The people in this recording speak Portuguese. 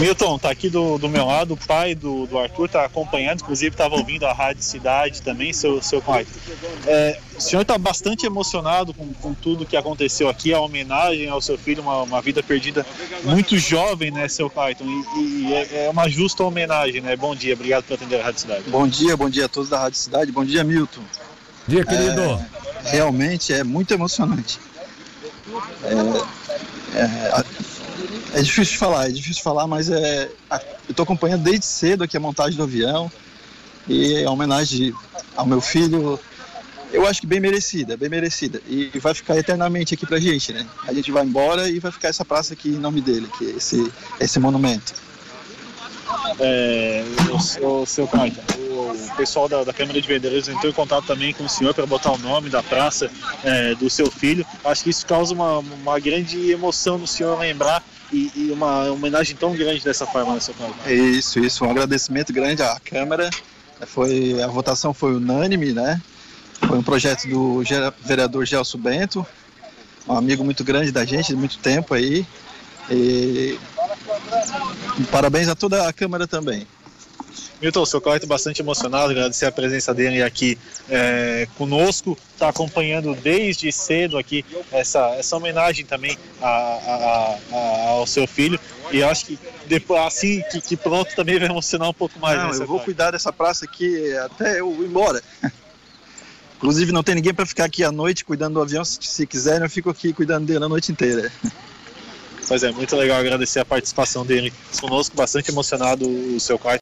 Milton, tá aqui do, do meu lado, o pai do, do Arthur tá acompanhando, inclusive estava ouvindo a Rádio Cidade também, seu, seu pai. É, o senhor está bastante emocionado com, com tudo que aconteceu aqui, a homenagem ao seu filho, uma, uma vida perdida muito jovem, né, seu Clayton? E, e é, é, uma justa homenagem, né? Bom dia, obrigado por atender a Rádio Cidade. Bom dia, bom dia a todos da Rádio Cidade, bom dia, Milton. Dia, querido. É, realmente é muito emocionante. É, é difícil de falar, é difícil de falar, mas é, eu estou acompanhando desde cedo aqui a montagem do avião e a homenagem ao meu filho, eu acho que bem merecida, bem merecida. E vai ficar eternamente aqui pra gente, né? A gente vai embora e vai ficar essa praça aqui em nome dele, que é esse, esse monumento. É, o seu pai, o pessoal da, da Câmara de Vereadores entrou em contato também com o senhor para botar o nome da praça é, do seu filho. Acho que isso causa uma, uma grande emoção no senhor lembrar e, e uma homenagem tão grande dessa forma, né, seu pai? Isso, isso, um agradecimento grande à Câmara. Foi, a votação foi unânime, né? Foi um projeto do vereador Gelson Bento, um amigo muito grande da gente, de muito tempo aí. E parabéns a toda a Câmara também. Milton, o seu Cláudio bastante emocionado, agradecer a presença dele aqui é, conosco, está acompanhando desde cedo aqui essa, essa homenagem também a, a, a, ao seu filho. E acho que depois, assim que, que, pronto também vai emocionar um pouco mais. Não, né, eu vou cuidar dessa praça aqui até eu ir embora. Inclusive não tem ninguém para ficar aqui à noite cuidando do avião, se, se quiserem eu fico aqui cuidando dele a noite inteira. Pois é, muito legal agradecer a participação dele conosco, bastante emocionado o seu quarto.